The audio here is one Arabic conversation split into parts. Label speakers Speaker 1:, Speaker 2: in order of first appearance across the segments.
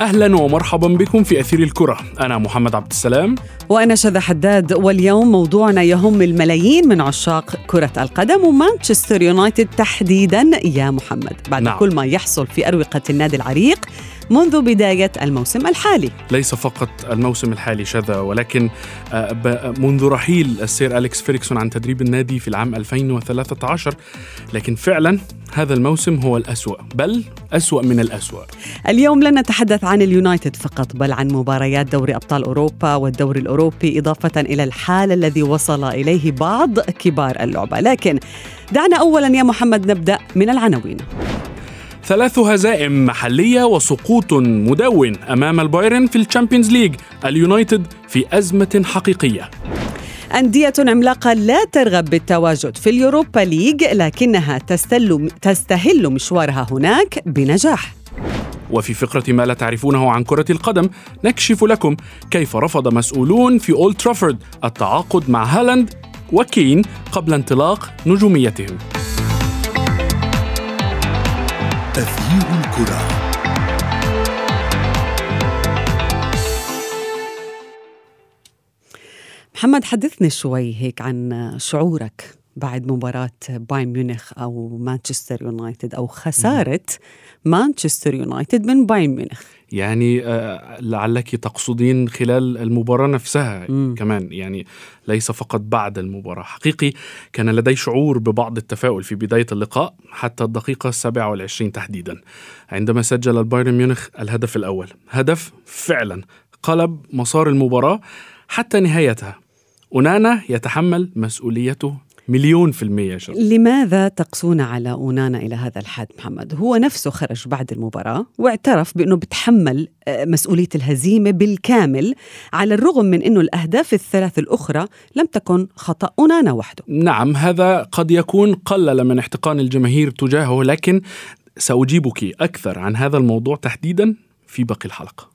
Speaker 1: أهلا ومرحبا بكم في أثير الكرة. أنا محمد عبد السلام.
Speaker 2: وأنا شذى حداد. واليوم موضوعنا يهم الملايين من عشاق كرة القدم ومانشستر يونايتد تحديدا. يا محمد بعد
Speaker 1: نعم.
Speaker 2: كل ما يحصل في أروقة النادي العريق منذ بداية الموسم الحالي.
Speaker 1: ليس فقط الموسم الحالي شذا ولكن آه، منذ رحيل السير أليكس فيرغسون عن تدريب النادي في العام 2013 لكن فعلا هذا الموسم هو الأسوأ بل أسوأ من الأسوأ.
Speaker 2: اليوم لن نتحدث عن اليونايتد فقط بل عن مباريات دوري أبطال أوروبا والدوري الأوروبي إضافة إلى الحال الذي وصل إليه بعض كبار اللعبة. لكن دعنا أولا يا محمد نبدأ من العناوين.
Speaker 1: ثلاث هزائم محلية وسقوط مدوٍ أمام البايرن في الشامبيونز ليج اليونايتد في أزمة حقيقية.
Speaker 2: أندية عملاقة لا ترغب بالتواجد في اليوروبا ليج لكنها تستل تستهل مشوارها هناك بنجاح.
Speaker 1: وفي فقرة ما لا تعرفونه عن كرة القدم نكشف لكم كيف رفض مسؤولون في أولد ترافورد التعاقد مع هالاند وكين قبل انطلاق نجوميتهم.
Speaker 3: أثير الكرة.
Speaker 2: محمد حدثني شوي هيك عن شعورك. بعد مباراة بايرن ميونخ أو مانشستر يونايتد أو خسارة مانشستر يونايتد من بايرن ميونخ.
Speaker 1: يعني آه، لعلك تقصدين خلال المباراة نفسها
Speaker 2: مم.
Speaker 1: كمان. يعني ليس فقط بعد المباراة. حقيقي كان لدي شعور ببعض التفاؤل في بداية اللقاء حتى الدقيقة 27 تحديدا عندما سجل البايرن ميونخ الهدف الأول. هدف فعلا قلب مسار المباراة حتى نهايتها. أونانا يتحمل مسؤوليته مليون في المية شباب.
Speaker 2: لماذا تقسون على أونانا إلى هذا الحد محمد؟ هو نفسه خرج بعد المباراة واعترف بأنه بتحمل آه، مسؤولية الهزيمة بالكامل على الرغم من أنه الأهداف الثلاث الأخرى لم تكن خطأ أونانا وحده
Speaker 1: نعم هذا قد يكون قلل من احتقان الجماهير تجاهه لكن سأجيبك أكثر عن هذا الموضوع تحديدا في باقي الحلقة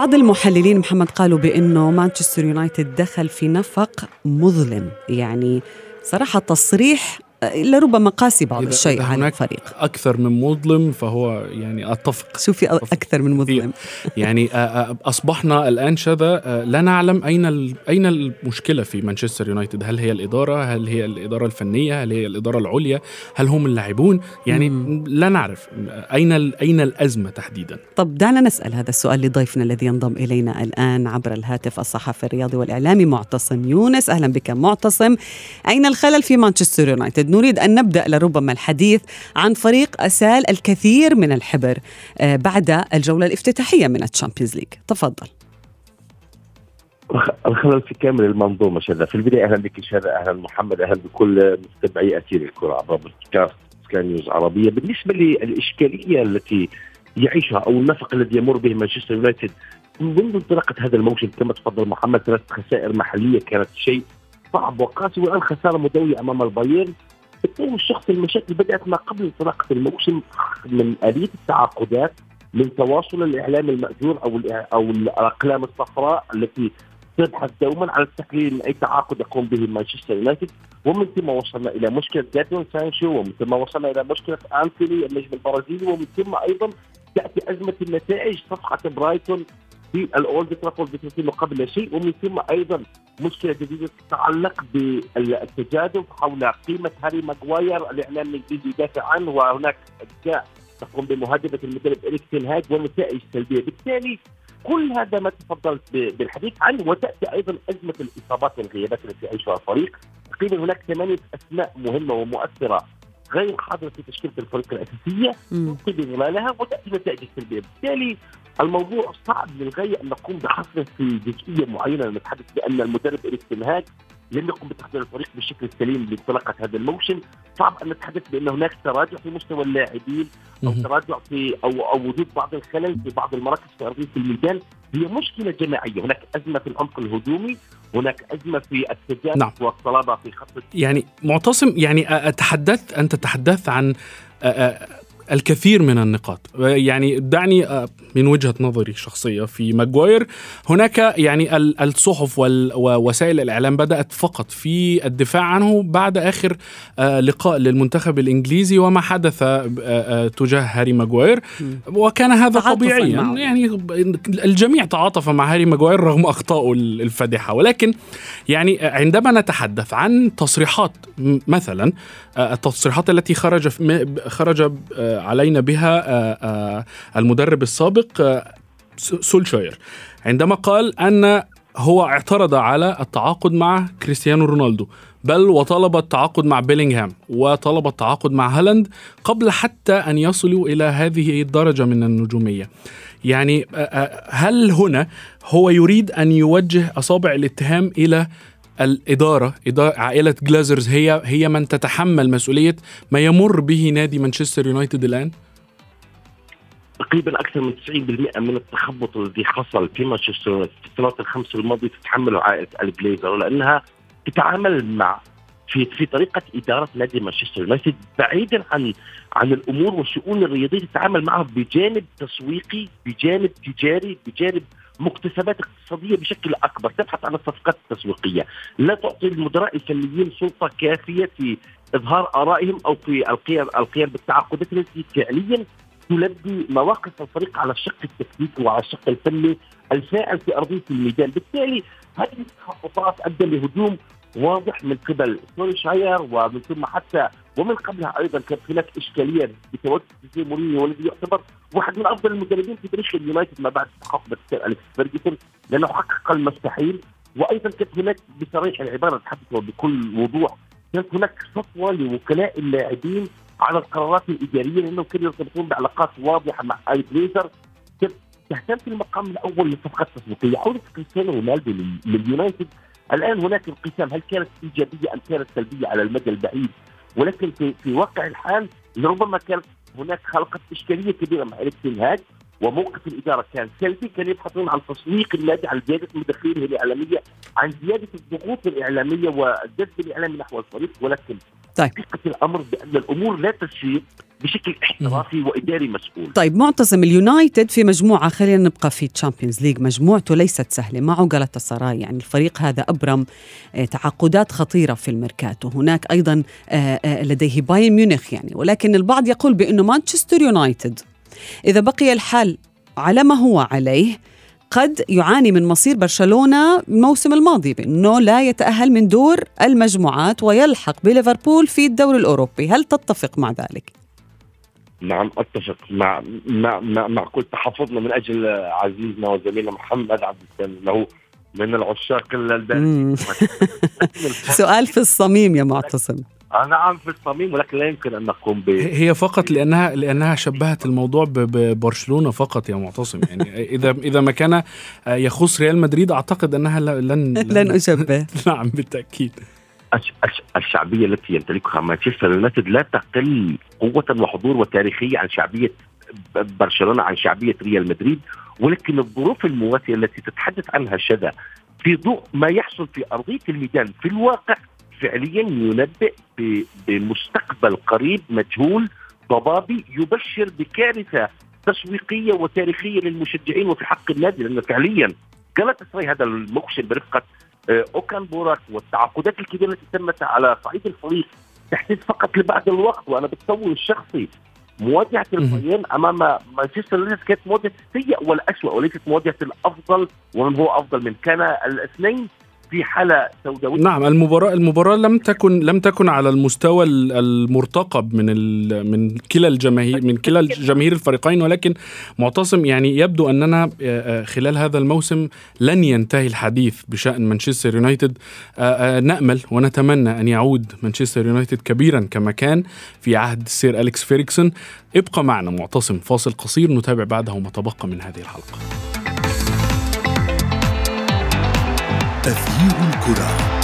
Speaker 2: بعض المحللين محمد قالوا بأنه مانشستر يونايتد دخل في نفق مظلم. يعني صراحة تصريح لربما قاسي بعض الشيء
Speaker 1: إذا
Speaker 2: على الفريق.
Speaker 1: أكثر من مظلم فهو يعني أتفق.
Speaker 2: شوفي أكثر من مظلم.
Speaker 1: يعني آه، آه، أصبحنا الآن شذا آه، لا نعلم أين أين المشكلة في مانشستر يونايتد. هل هي الإدارة؟ هل هي الإدارة الفنية؟ هل هي الإدارة العليا؟ هل هم اللاعبون؟ يعني لا نعرف. أين أين الأزمة تحديدا؟
Speaker 2: طب دعنا نسأل هذا السؤال لضيفنا الذي ينضم إلينا الآن عبر الهاتف الصحفي الرياضي والإعلامي معتصم يونس. أهلا بك معتصم. أين الخلل في مانشستر يونايتد؟ نريد أن نبدأ لربما الحديث عن فريق أسال الكثير من الحبر آه، بعد الجولة الافتتاحية من الشامبيونز ليج. تفضل.
Speaker 4: الخ- الخلل في كامل المنظومة شذا. في البداية أهلا بك شذا أهلا محمد أهلا بكل متابعي أثير الكرة عبر بودكاست سكاي نيوز عربية. بالنسبة للإشكالية التي يعيشها أو النفق الذي يمر به مانشستر يونايتد منذ انطلاقة هذا الموسم كما تفضل محمد ثلاث خسائر محلية كانت شيء صعب وقاسي والآن خسارة مدويه أمام البايرن. بالتالي الشخص المشاكل بدأت ما قبل انطلاقة الموسم من آلية التعاقدات من تواصل الإعلام المأجور أو أو الأقلام الصفراء التي تبحث دوما عن التقليل من اي تعاقد يقوم به مانشستر يونايتد. ومن ثم وصلنا إلى مشكلة جادون سانشو ومن ثم وصلنا إلى مشكلة أنتوني النجم البرازيلي ومن ثم أيضا تأتي أزمة النتائج صفعة برايتون في الاولد ترافورد بتتم قبل شيء ومن ثم أيضا مشكلة جديدة تتعلق بالتجاذب حول قيمة هاري ماجواير الاعلام الانجليزي يدافع عنه وهناك أجزاء تقوم بمهاجمه المدرب اريك تين هاغ ونتائج سلبيه بالتالي كل هذا ما تفضلت بالحديث عنه وتأتي أيضا أزمة الإصابات والغيابات التي يعيشها الفريق. تقريبا هناك ثمانية أسماء مهمة ومؤثرة غير حاضره في تشكيلة الفريق
Speaker 2: الأساسية.
Speaker 4: تلقي بظلالها وتأتي نتائج سلبيه، بالتالي الموضوع صعب للغاية أن نقوم بحصره في جزئيه معينة نتحدث بأن المدرب إريك تنهاج لم يقم بتحضير الفريق بالشكل السليم لانطلاقة هذا الموسم صعب أن نتحدث بأن هناك تراجع في مستوى اللاعبين
Speaker 1: أو.
Speaker 4: تراجع في أو أو وجود بعض الخلل في بعض المراكز في أرضية الميدان هي مشكلة جماعية هناك أزمة في العمق الهجومي هناك أزمة في التجانس
Speaker 1: نعم.
Speaker 4: والصلابة في خط
Speaker 1: يعني معتصم يعني أتحدث أنت تحدثت عن الكثير من النقاط. يعني دعني أ، من وجهة نظري الشخصية في ماجواير هناك يعني ال- الصحف ووسائل الإعلام بدأت فقط في الدفاع عنه بعد آخر أ، لقاء للمنتخب الإنجليزي وما حدث أ، تجاه هاري ماجواير. وكان هذا
Speaker 2: معه.
Speaker 1: يعني الجميع تعاطف مع هاري ماجواير رغم أخطائه الفادحة. ولكن يعني عندما نتحدث عن تصريحات مثلا آه، التصريحات التي خرج خرج آه، علينا بها آه، آه، المدرب السابق آه، سولشاير عندما قال أن هو اعترض على التعاقد مع كريستيانو رونالدو بل وطلب التعاقد مع بيلينغهام وطلب التعاقد مع هالاند قبل حتى أن يصلوا إلى هذه الدرجة من النجومية. يعني هل هنا هو يريد أن يوجه أصابع الاتهام إلى الإدارة إدارة عائلة جلازرز هي هي من تتحمل مسؤولية ما يمر به نادي مانشستر يونايتد الآن؟
Speaker 4: تقريبا أكثر من 90% من التخبط الذي حصل في مانشستر في السنوات الخمس الماضية تتحمله عائلة البليزر لأنها تتعامل مع في في طريقة إدارة نادي مانشستر يونايتد بعيدا عن عن الأمور والشؤون الرياضية تتعامل معها بجانب تسويقي بجانب تجاري بجانب مكتسبات اقتصادية بشكل أكبر تبحث عن الصفقات التسويقية. لا تعطي المدراء الفنيين سلطة كافية في إظهار آرائهم أو في القيام القيام بالتعاقدات التي فعليا تلبي مواقف الفريق على الشق التكتيكي وعلى الشق الفني الفاعل في أرضية الميدان، بالتالي هذه التخبطات ادى لهجوم واضح من قبل سولشاير ومن ثم حتى ومن قبلها أيضا كانت هناك إشكالية بتواجد جوزيه مورينيو والذي يعتبر واحد من أفضل المدربين في تاريخ اليونايتد ما بعد حقبة السير أليكس فيرجسون لأنه حقق المستحيل. وأيضا كانت هناك بصريح العبارة اتحدث بكل وضوح كانت هناك سطوة لوكلاء اللاعبين على القرارات الإدارية لأنهم كانوا يرتبطون بعلاقات واضحة مع آل جليزر تهتم في المقام الأول للصفقات التسويقيه عوده كريستيانو رونالدو لل- لليونايتد الآن هناك انقسام. هل كانت إيجابية أم كانت سلبية على المدى البعيد؟ ولكن في في واقع الحال ربما كانت هناك خلقت إشكالية كبيرة مع إريك تين هاج وموقف الإدارة كان سلبي. كان يبحثون عن تسويق النادي عن زياده مداخيله الإعلامية عن زيادة الضغوط الإعلامية والجذب الإعلامي نحو الفريق. ولكن
Speaker 2: طيب.
Speaker 4: حقيقة الأمر بأن الأمور لا تسير بشكل احترافي وإداري مسؤول.
Speaker 2: طيب معتصم اليونايتد في مجموعة خلينا نبقى في تشامبيونز ليج مجموعته ليست سهلة معه غلطة سراي يعني الفريق هذا أبرم آه، تعاقدات خطيرة في الميركاتو. هناك أيضا آه، آه، لديه بايرن ميونخ يعني ولكن البعض يقول بأنه مانشستر يونايتد. إذا بقي الحال على ما هو عليه قد يعاني من مصير برشلونة الموسم الماضي بأنه لا يتأهل من دور المجموعات ويلحق بليفربول في الدوري الأوروبي هل تتفق مع ذلك؟
Speaker 4: نعم أتفق مع مع مع, مع كل تحفظنا من أجل عزيزنا وزميلنا محمد عبد السلام له من العشاق.
Speaker 2: سؤال في الصميم يا معتصم
Speaker 4: نعم في الصميم ولكن لا يمكن أن نقوم ب
Speaker 1: هي فقط لانها لأنها شبهت الموضوع ب- ببرشلونه فقط يا معتصم. يعني اذا إذا ما كان يخص ريال مدريد أعتقد أنها لن
Speaker 2: لن أشبه.
Speaker 1: نعم بالتأكيد.
Speaker 4: الش- الش- الشعبية التي يمتلكها مانشستر يونايتد لا تقل قوة وحضور وتاريخية عن شعبية ب- برشلونة عن شعبية ريال مدريد ولكن الظروف المواتية التي تتحدث عنها شذا في ضوء ما يحصل في أرضية الميدان في الواقع فعليا ينبئ بمستقبل قريب مجهول ضبابي يبشر بكارثة تسويقية وتاريخية للمشجعين وفي حق النادي لأنه فعليا جلطة سراي هذا الموسم برفقة آه، أوكان بوراك والتعاقدات الكبيرة التي تمت على صعيد الفريق تحديث فقط لبعض الوقت وأنا بالتصور الشخصي مواجهة البايرن أمام مانشستر يونايتد كانت مواجهة السيء والاسوء وليست مواجهة الأفضل ومن هو أفضل من كان الأثنين. في حالة سوداوية.
Speaker 1: نعم المباراة المباراة لم تكن لم تكن على المستوى ال- المرتقب من من كلا الجماهير من كلا جماهير الفريقين ولكن معتصم يعني يبدو أننا آه، آه، خلال هذا الموسم لن ينتهي الحديث بشأن مانشستر يونايتد. آه، نأمل ونتمنى أن يعود مانشستر يونايتد كبيرا كما كان في عهد السير أليكس فيريكسون. ابقى معنا معتصم فاصل قصير نتابع بعده ما تبقى من هذه الحلقة.
Speaker 3: تغيير الكرة.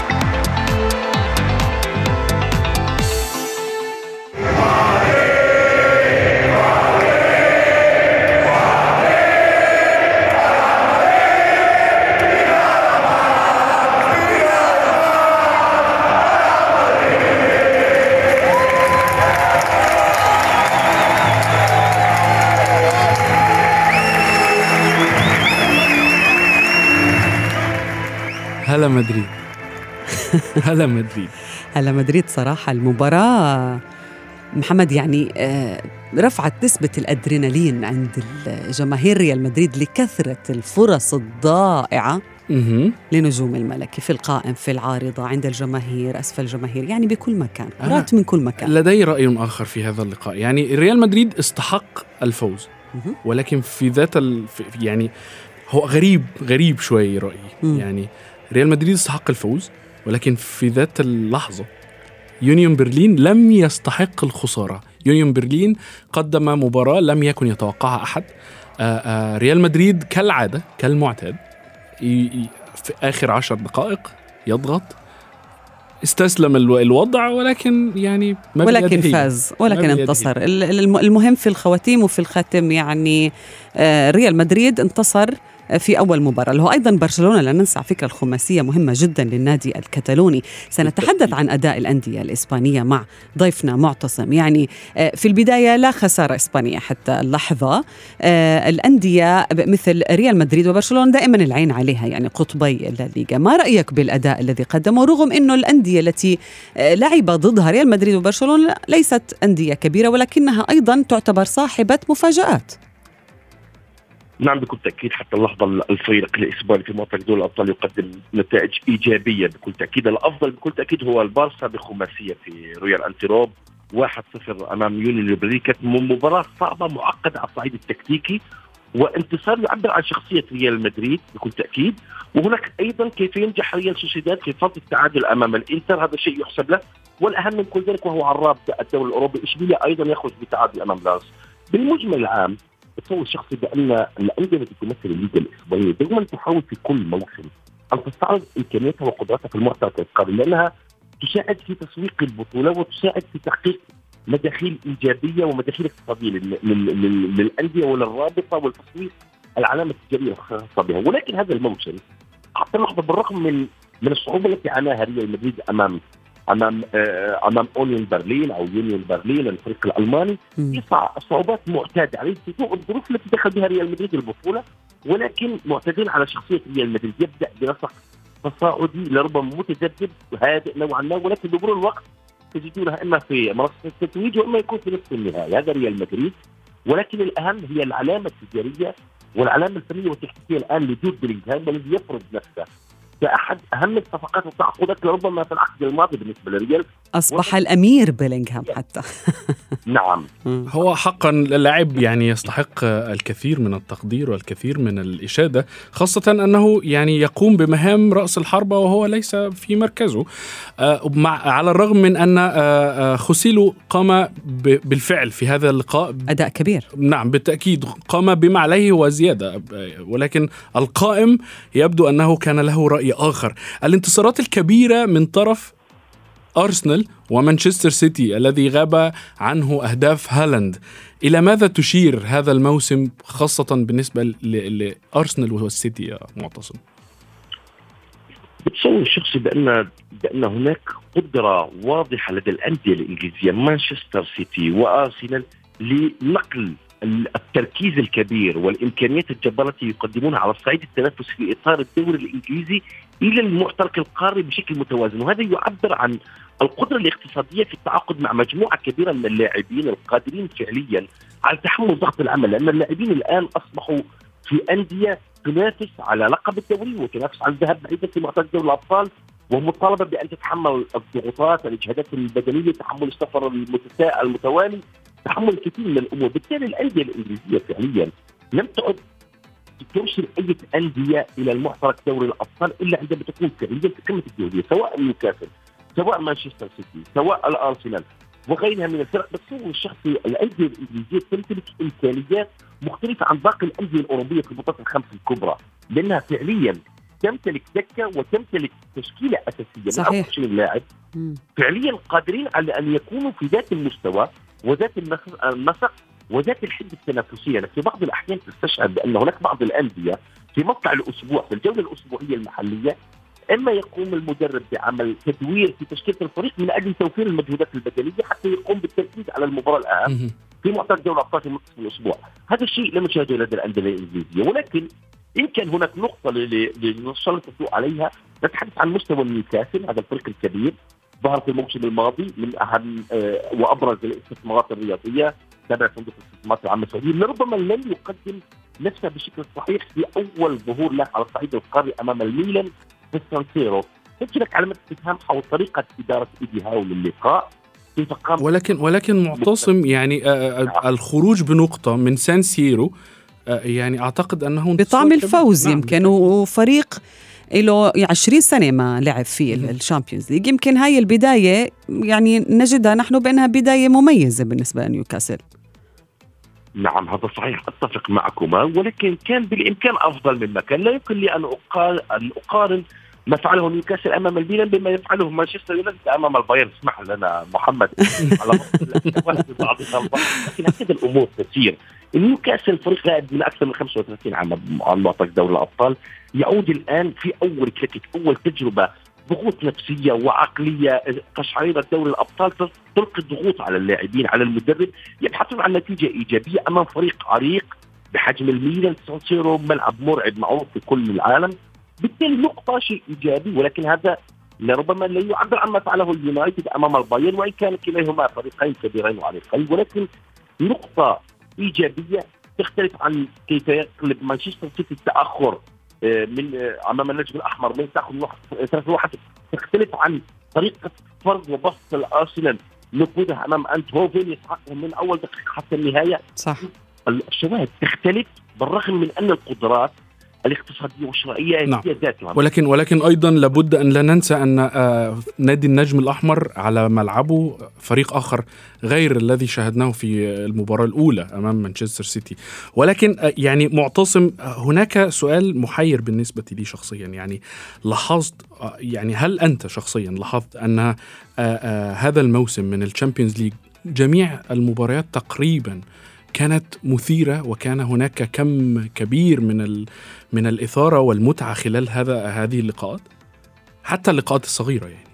Speaker 1: هلا مدريد هلا مدريد
Speaker 2: هلا مدريد صراحة المباراة محمد يعني آه، رفعت نسبة الأدرينالين عند جماهير ريال مدريد لكثرة الفرص الضائعة. لنجوم الملكي في القائم في العارضة عند الجماهير أسفل الجماهير يعني بكل مكان
Speaker 1: أنا
Speaker 2: كرات من كل مكان
Speaker 1: لدي رأي آخر في هذا اللقاء يعني ريال مدريد استحق الفوز. ولكن في ذات ال... يعني هو غريب غريب شوي رأيي. يعني ريال مدريد استحق الفوز ولكن في ذات اللحظة يونيون برلين لم يستحق الخسارة يونيون برلين قدم مباراة لم يكن يتوقعها أحد آآ آآ ريال مدريد كالعادة كالمعتاد في آخر عشر دقائق يضغط استسلم الو- الوضع ولكن يعني ما
Speaker 2: ولكن. فاز ولكن. انتصر ال- الم- المهم في الخواتيم وفي الخاتم يعني آه، ريال مدريد انتصر في أول مباراة هو أيضا برشلونة لا ننسى فكرة الخماسية مهمة جدا للنادي الكتالوني. سنتحدث عن أداء الأندية الإسبانية مع ضيفنا معتصم. يعني آه، في البداية لا خسارة إسبانية حتى اللحظة. آه، الأندية مثل ريال مدريد وبرشلونة دائما العين عليها يعني قطبي الليغا. ما رأيك بالأداء الذي قدمه رغم أنه الأندية التي آه، لعب ضدها ريال مدريد وبرشلونة ليست أندية كبيرة ولكنها أيضا تعتبر صاحبة مفاجآت؟
Speaker 4: نعم بكل تأكيد حتى اللحظة الفريق الإسباني في منطقه دوري الأبطال يقدم نتائج إيجابية بكل تأكيد. الأفضل بكل تأكيد هو البارسا بخماسية في رويال أنتيروب 1-0 أمام يونيون برلين كانت مباراة صعبة معقدة على الصعيد التكتيكي وانتصار يعبر عن شخصية ريال مدريد بكل تأكيد. وهناك أيضا كيف ينجح ريال سوسيداد في فضل التعادل أمام الإنتر هذا شيء يحسب له. والأهم من كل ذلك وهو عراب الدوري الأوروبي اشبيليا أيضا يخرج بتعادل أمام لانس بالمجمل العام بتصور شخصي بان الأندية التي تمثل الليغا الاسبانيه دائما تحاول في كل موسم أن تستعرض إمكانياتها وقدراتها في المعترك القادم لأنها تساعد في تسويق البطولة وتساعد في تحقيق مداخيل إيجابية ومداخيل اقتصادية لل- لل- لل- للأندية وللرابطة والتسويق العلامه التجاريه الخاصة بها. ولكن هذا الموسم حتى اللحظه بالرغم من من الصعوبة التي عاناها ريال مدريد أمام أمام آه أمام أونيون برلين أو يونيون برلين الفريق
Speaker 2: الألماني.
Speaker 4: في صع- صعوبات معتاده عليه في الظروف التي دخل بها ريال مدريد البطولة ولكن معتادين على شخصية ريال مدريد. يبدأ بنسق تصاعدي لربما متذبذب هادئ نوعا ما ولكن بمرور الوقت تجدونها إما في منصة التتويج وإما يكون في نصف النهائي. هذا ريال مدريد. ولكن الأهم هي العلامة التجارية والعلامة الفنية والتكتيكية الآن لجود بلينغهام والذي يفرض نفسه كاحد أهم الصفقات والتعاقدات لربما في العقد الماضي بالنسبة للريال.
Speaker 2: أصبح الأمير بيلينغهام حتى.
Speaker 4: نعم.
Speaker 1: هو حقا اللاعب يعني يستحق الكثير من التقدير والكثير من الإشادة خاصة أنه يعني يقوم بمهام رأس الحربة وهو ليس في مركزه. آه، مع على الرغم من أن آه، آه، خوسيلو قام ب- بالفعل في هذا اللقاء.
Speaker 2: أداء كبير.
Speaker 1: نعم بالتأكيد قام بما عليه وزيادة ولكن القائم يبدو أنه كان له رأي آخر. الانتصارات الكبيرة من طرف أرسنال ومانشستر سيتي الذي غاب عنه أهداف هالاند. إلى ماذا تشير هذا الموسم خاصة بالنسبة لأرسنال والسيتي يا معتصم؟
Speaker 4: بتصور الشخصي بان بأن هناك قدرة واضحة لدى الأندية الإنجليزية مانشستر سيتي وأرسنال لنقل التركيز الكبير والإمكانيات الجبارة التي يقدمونها على الصعيد التنافسي في إطار الدوري الإنجليزي إلى المعترك القاري بشكل متوازن. وهذا يعبر عن القدرة الاقتصادية في التعاقد مع مجموعة كبيرة من اللاعبين القادرين فعليا على تحمل ضغط العمل لأن اللاعبين الآن أصبحوا في أندية تنافس على لقب الدوري وتنافس على الذهاب بعيدا في معترك دوري الأبطال ومطالبة بأن تتحمل الضغوطات الاجهادات البدنية تحمل السفر المتوالي. تحمل الكثير من الأمور بالتالي الأندية الإنجليزية فعليا لم تعد ترسل أي أندية إلى المعترك دوري الأبطال إلا عندما تكون فعليا في قمه الجهوديه سواء نيوكاسل سواء مانشستر سيتي سواء الأرسنال وغيرها من الفرق بتصور الشخصي الأندية الإنجليزية تمتلك إمكانيات مختلفة عن باقي الأندية الأوروبية في البطولات الخمس الكبرى لأنها فعليا تمتلك دكة وتمتلك تشكيلة أساسية من
Speaker 2: صحيح.
Speaker 4: 24 لاعب. فعليا قادرين على أن يكونوا في ذات المستوى وذات النسق- وذات الحدة التنافسية، يعني في بعض الأحيان تستشعر بأن هناك بعض الأندية في مطلع الأسبوع في الجولة الأسبوعية المحلية إما يقوم المدرب بعمل تدوير في تشكيلة الفريق من أجل توفير المجهودات البدنية حتى يقوم بالتركيز على المباراة الاهم. في معترك دوري الابطال في منتصف الأسبوع، هذا الشيء لم نشاهده لدى الأندية الإنجليزية. ولكن إن كان هناك نقطة لنسلط الضوء عليها نتحدث عن مستوى نيوكاسل هذا الفريق الكبير. ظهر في الموسم الماضي من أهم آه، وأبرز الاستثمارات الرياضية. تابع صندوق الاستثمارات العامه السعوديه لربما لم يقدم نفسه بشكل صحيح في أول ظهور له على الصعيد القاري أمام الميلان في السانسيرو لك علامة استفهام حول طريقة إدارة ايدي هاو للقاء كيف قام؟
Speaker 1: ولكن ولكن معتصم يعني آه، آه، الخروج بنقطة من سان سيرو آه، يعني أعتقد أنه انتصار
Speaker 2: بطعم. الفوز
Speaker 1: نعم.
Speaker 2: يمكن وفريق له 20 سنة ما لعب فيه الشامبيونز ليج. يمكن هاي البداية يعني نجدها نحن بأنها بداية مميزة بالنسبة لنيوكاسل.
Speaker 4: نعم هذا صحيح. أتفق معكما ولكن كان بالإمكان أفضل مما كان. لا يمكن لي أن أقارن ما فعله نيوكاسل أمام الميلان بما يفعله مانشستر يونايتد أمام البايرن. اسمح لنا محمد. على بعض بعضها البعض. لكن هكذا الأمور تسير نيوكاسل فريق غائب من أكثر من 35 عام على معطى دوري الأبطال. يعود الآن في أول كريكت أول تجربة ضغوط نفسية وعقلية قشعريره دوري الأبطال تلقي الضغوط على اللاعبين على المدرب. يبحثون عن نتيجة إيجابية أمام فريق عريق بحجم الميلان سانسيرو ملعب مرعب معروف في كل العالم. بالتالي نقطة شيء إيجابي ولكن هذا لربما لا يعبر عما فعله اليونايتد أمام البايرن وإن كان كليهما فريقين كبيرين وعريقين. ولكن نقطة إيجابية تختلف عن كيف يقلب مانشستر سيتي التأخر آه، من آه، أمام النجم الأحمر من تأخر لثلاث واحد. تختلف عن طريقة فرض وبسط الأرسنال نفوذها أمام آيندهوفن يسحقهم من أول دقيقة حتى النهاية.
Speaker 2: صح.
Speaker 4: الشواهد تختلف بالرغم من أن القدرات الاقتصادية والشرائية
Speaker 1: نعم.
Speaker 4: هي ذاتها.
Speaker 1: ولكن ولكن أيضا لابد أن لا ننسى أن آه، نادي النجم الأحمر على ملعبه فريق آخر غير الذي شاهدناه في المباراة الأولى أمام مانشستر سيتي. ولكن آه، يعني معتصم آه، هناك سؤال محير بالنسبة لي شخصيا. يعني لاحظت يعني هل أنت شخصيا لاحظت أن هذا الموسم من ال Champions League جميع المباريات تقريبا كانت مثيرة وكان هناك كم كبير من من الإثارة والمتعة خلال هذا هذه اللقاءات؟ حتى اللقاءات الصغيرة يعني.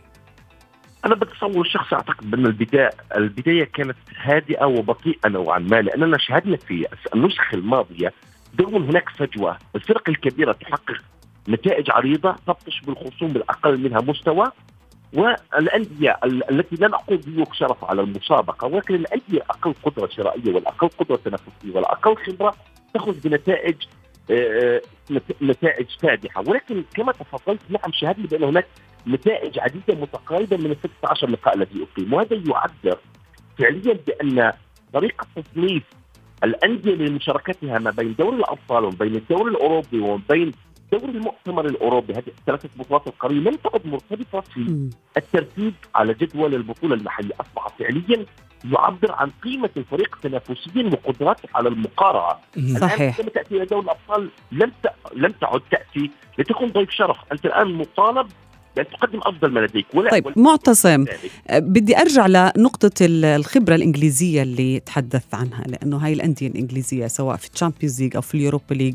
Speaker 4: أنا بتصور الشخص أعتقد بأن البدايه البداية كانت هادئة وبطيئة نوعا ما لأننا شاهدنا في النسخ الماضية دوما هناك فجوة. الفرق الكبيرة تحقق نتائج عريضة تبطش بالخصوم الاقل منها مستوى. والأندية ال- التي لا نقول ضيوف شرف على المسابقة ولكن الأندية الاقل قدرة شرائية والأقل قدرة تنافسية والأقل خبرة تخرج بنتائج آه، آه، نت- نتائج فادحة. ولكن كما تفضلت نعم شاهدنا بأن هناك نتائج عديدة متقاربة من ال 16 لقاء الذي أقيم. وهذا يعبر فعليا بأن طريقة تصنيف الأندية لمشاركتها ما بين دوري الأبطال وما بين الدوري الأوروبي وما بين دوري المؤتمر الأوروبي هذه الثلاثه بطولات القاريه لم تعد مرتبطة في. الترتيب على جدول البطولة المحلية أصبح فعليا يعبر عن قيمة الفريق تنافسيا وقدراته على المقارعه
Speaker 2: صحيح.
Speaker 4: عندما تأتي إلى دوري الأبطال لم ت... لم تعد تأتي لتكون ضيف شرف أنت الآن مطالب بان تقدم أفضل ما لديك ولا
Speaker 2: طيب
Speaker 4: ولا-
Speaker 2: معتصم. أه، بدي أرجع لنقطة ال- الخبرة الإنجليزية اللي تحدثت عنها لأنه هاي الأندية الإنجليزية سواء في ال Champions League أو في ال Europa League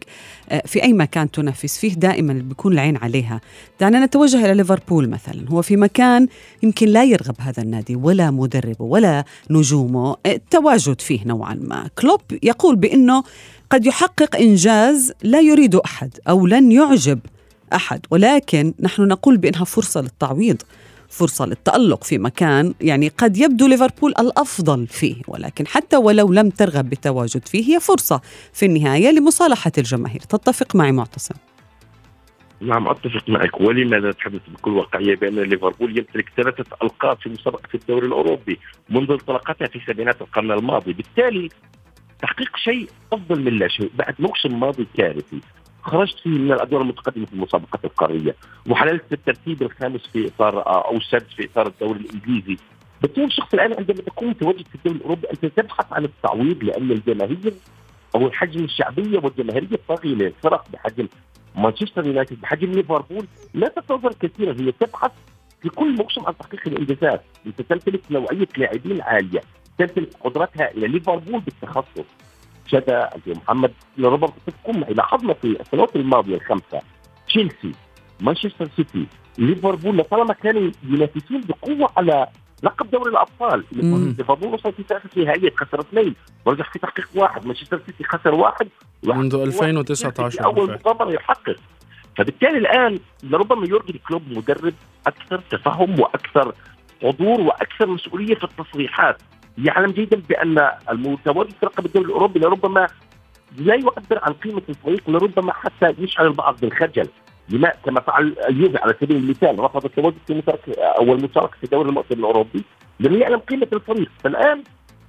Speaker 2: أه، في أي مكان تنافس فيه دائما بيكون العين عليها. دعنا نتوجه إلى ليفربول مثلا، هو في مكان يمكن لا يرغب هذا النادي ولا مدربه ولا نجومه التواجد فيه نوعا ما. كلوب يقول بأنه قد يحقق إنجاز لا يريده أحد أو لن يعجب أحد. ولكن نحن نقول بأنها فرصة للتعويض فرصة للتألق في مكان يعني قد يبدو ليفربول الأفضل فيه. ولكن حتى ولو لم ترغب بالتواجد فيه هي فرصة في النهاية لمصالحة الجماهير. تتفق معي معتصم؟
Speaker 4: نعم أتفق معك. ولماذا نتحدث بكل واقعيه بأن ليفربول يمتلك ثلاثة ألقاب في مسابقة الدوري الأوروبي منذ انطلاقتها في سبعينات القرن الماضي؟ بالتالي تحقيق شيء أفضل من لا شيء. بعد موسم ماضي كارثي خرجت فيه من الأدوار المتقدمة في المسابقات القارية وحللت الترتيب الخامس في إطار أو السادس في إطار الدوري الإنجليزي. بالتالي الشخص الآن عندما تكون متواجد في الدوري الأوروبي أنت تبحث عن التعويض لأن الجماهير أو الحجم الشعبية والجماهيرية الطاغية للفرق بحجم مانشستر يونايتد بحجم ليفربول لا تتوفر كثيرا. هي تبحث في كل موسم عن تحقيق الإنجازات، انت تمتلك نوعية لاعبين عالية، تمتلك قدرات هائله، ليفربول بالتخصص. شدا انت محمد لربما معي لاحظنا في السنوات الماضية الخمسة. تشيلسي مانشستر سيتي ليفربول لطالما كانوا ينافسون بقوة على لقب دوري
Speaker 2: الأبطال.
Speaker 4: ليفربول وصل في ثلاثة نهائيات خسر اثنين. ورجع في تحقيق واحد. مانشستر سيتي خسر واحد.
Speaker 1: منذ
Speaker 4: واحد.
Speaker 1: 2019
Speaker 4: في
Speaker 1: أول.
Speaker 4: مغامره يحقق. فبالتالي الآن لربما يورجن كلوب مدرب أكثر تفهم وأكثر حضور وأكثر مسؤولية في التصريحات. يعلم جيدا بأن المتواجد في رقم الدوري الاوروبي لربما لا يعبر عن قيمة الفريق لربما حتى يشعر البعض بالخجل لما كما فعل اليوفي على سبيل المثال رفض التواجد في أو المشاركة في دوري المؤتمر الأوروبي لم يعلم قيمة الفريق. فالآن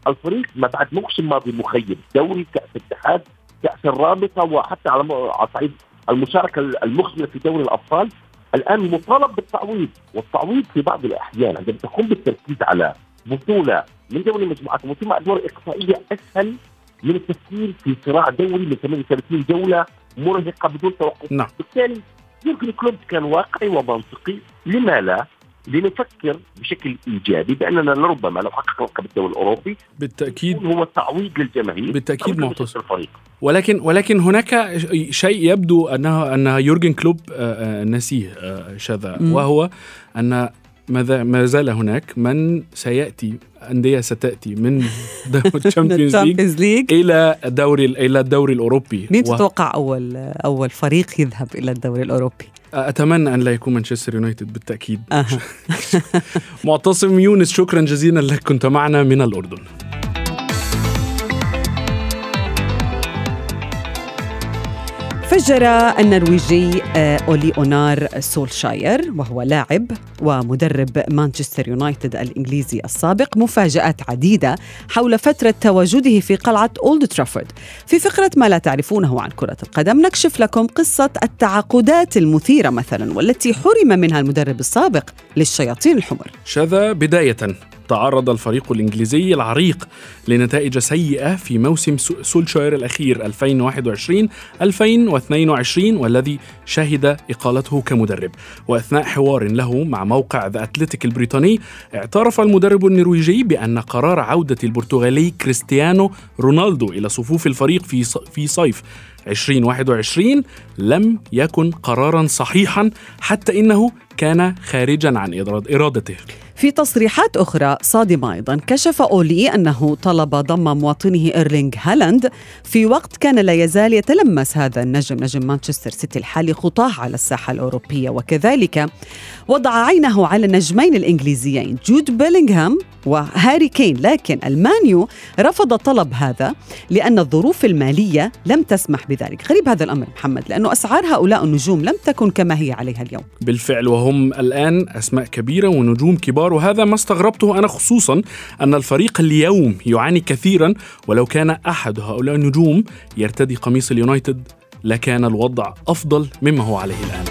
Speaker 4: الفريق ما بعد موسم ماضي مخيب دوري كأس اتحاد كأس الرابطة وحتى على على صعيد المشاركة المخزنة في دوري الأبطال. الآن مطالب بالتعويض والتعويض في بعض الأحيان عندما تقوم بالتركيز على بطولة من دوري المجموعات وثم أدوار إقصائية أسهل من التفكير في صراع دوري من 38 جولة مرهقة بدون توقف
Speaker 1: نعم.
Speaker 4: بالتالي يمكن كلوب كان واقعي ومنطقي لما لا لنفكر بشكل إيجابي بأننا لربما لو حقق لقب الدوري الأوروبي
Speaker 1: بالتاكيد
Speaker 4: هو تعويض للجماهير
Speaker 1: بالتأكيد
Speaker 4: أو
Speaker 1: معتصم.
Speaker 4: الفريق
Speaker 1: ولكن ولكن هناك شيء يبدو انه أن يورجن كلوب آه، آه، نسيه آه، شذا. وهو أن ما زال هناك من سيأتي أندية ستأتي من ال
Speaker 2: Champions League
Speaker 1: إلى دوري إلى الدوري الأوروبي
Speaker 2: مين تتوقع اول أول فريق يذهب إلى الدوري الأوروبي؟
Speaker 1: أتمنى أن لا يكون مانشستر يونايتد
Speaker 2: بالتأكيد.
Speaker 1: معتصم يونس شكرا جزيلا لك كنت معنا من الأردن
Speaker 2: فجر النرويجي آه، أولي أونار سولشاير وهو لاعب ومدرب مانشستر يونايتد الإنجليزي السابق مفاجآت عديدة حول فترة تواجده في قلعة أولد ترافورد. في فقرة ما لا تعرفونه عن كرة القدم نكشف لكم قصة التعاقدات المثيرة مثلا والتي حرم منها المدرب السابق للشياطين الحمر.
Speaker 1: شذا بداية. تعرض الفريق الإنجليزي العريق لنتائج سيئة في موسم سو- سولشاير الأخير 2021-2022 والذي شهد إقالته كمدرب. وأثناء حوار له مع موقع The Athletic البريطاني اعترف المدرب النرويجي بأن قرار عودة البرتغالي كريستيانو رونالدو إلى صفوف الفريق في في صيف 2021 لم يكن قرارا صحيحا حتى إنه كان خارجا عن إرادته.
Speaker 2: في تصريحات أخرى صادمة أيضا كشف أولي أنه طلب ضم مواطنه إيرلينغ هالاند. في وقت كان لا يزال يتلمس هذا النجم نجم مانشستر سيتي الحالي خطاه على الساحة الأوروبية. وكذلك وضع عينه على النجمين الإنجليزيين جود بيلينغهام وهاري كين. لكن المان يو رفض طلب هذا لأن الظروف المالية لم تسمح بذلك. غريب هذا الأمر محمد لأنه أسعار هؤلاء النجوم لم تكن كما هي عليها اليوم.
Speaker 1: بالفعل وهم الآن أسماء كبيرة ونجوم كبار وهذا ما استغربته أنا خصوصا أن الفريق اليوم يعاني كثيرا ولو كان أحد هؤلاء النجوم يرتدي قميص اليونايتد لكان الوضع أفضل مما هو عليه الآن.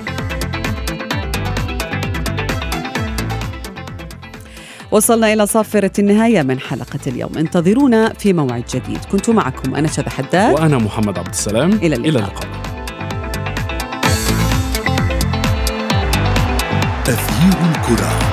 Speaker 2: وصلنا إلى صافرة النهاية من حلقة اليوم. انتظرونا في موعد جديد. كنت معكم أنا شذى حداد.
Speaker 1: وأنا محمد عبد السلام.
Speaker 2: إلى اللقاء.
Speaker 1: إلى اللقاء.
Speaker 3: تغيير الكرة.